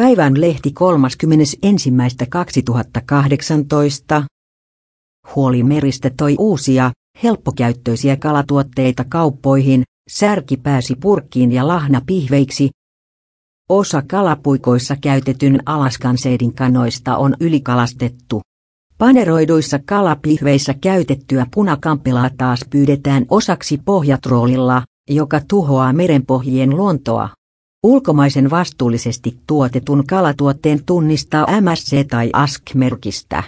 Päivän lehti 31.2018. Huolimeristä toi uusia, helppokäyttöisiä kalatuotteita kauppoihin, särki pääsi purkkiin ja lahna pihveiksi. Osa kalapuikoissa käytetyn Alaskan seidin kanoista on ylikalastettu. Paneroiduissa kalapihveissä käytettyä punakampilaa taas pyydetään osaksi pohjatroolilla, joka tuhoaa merenpohjien luontoa. Ulkomaisen vastuullisesti tuotetun kalatuotteen tunnistaa MSC tai ASK-merkistä.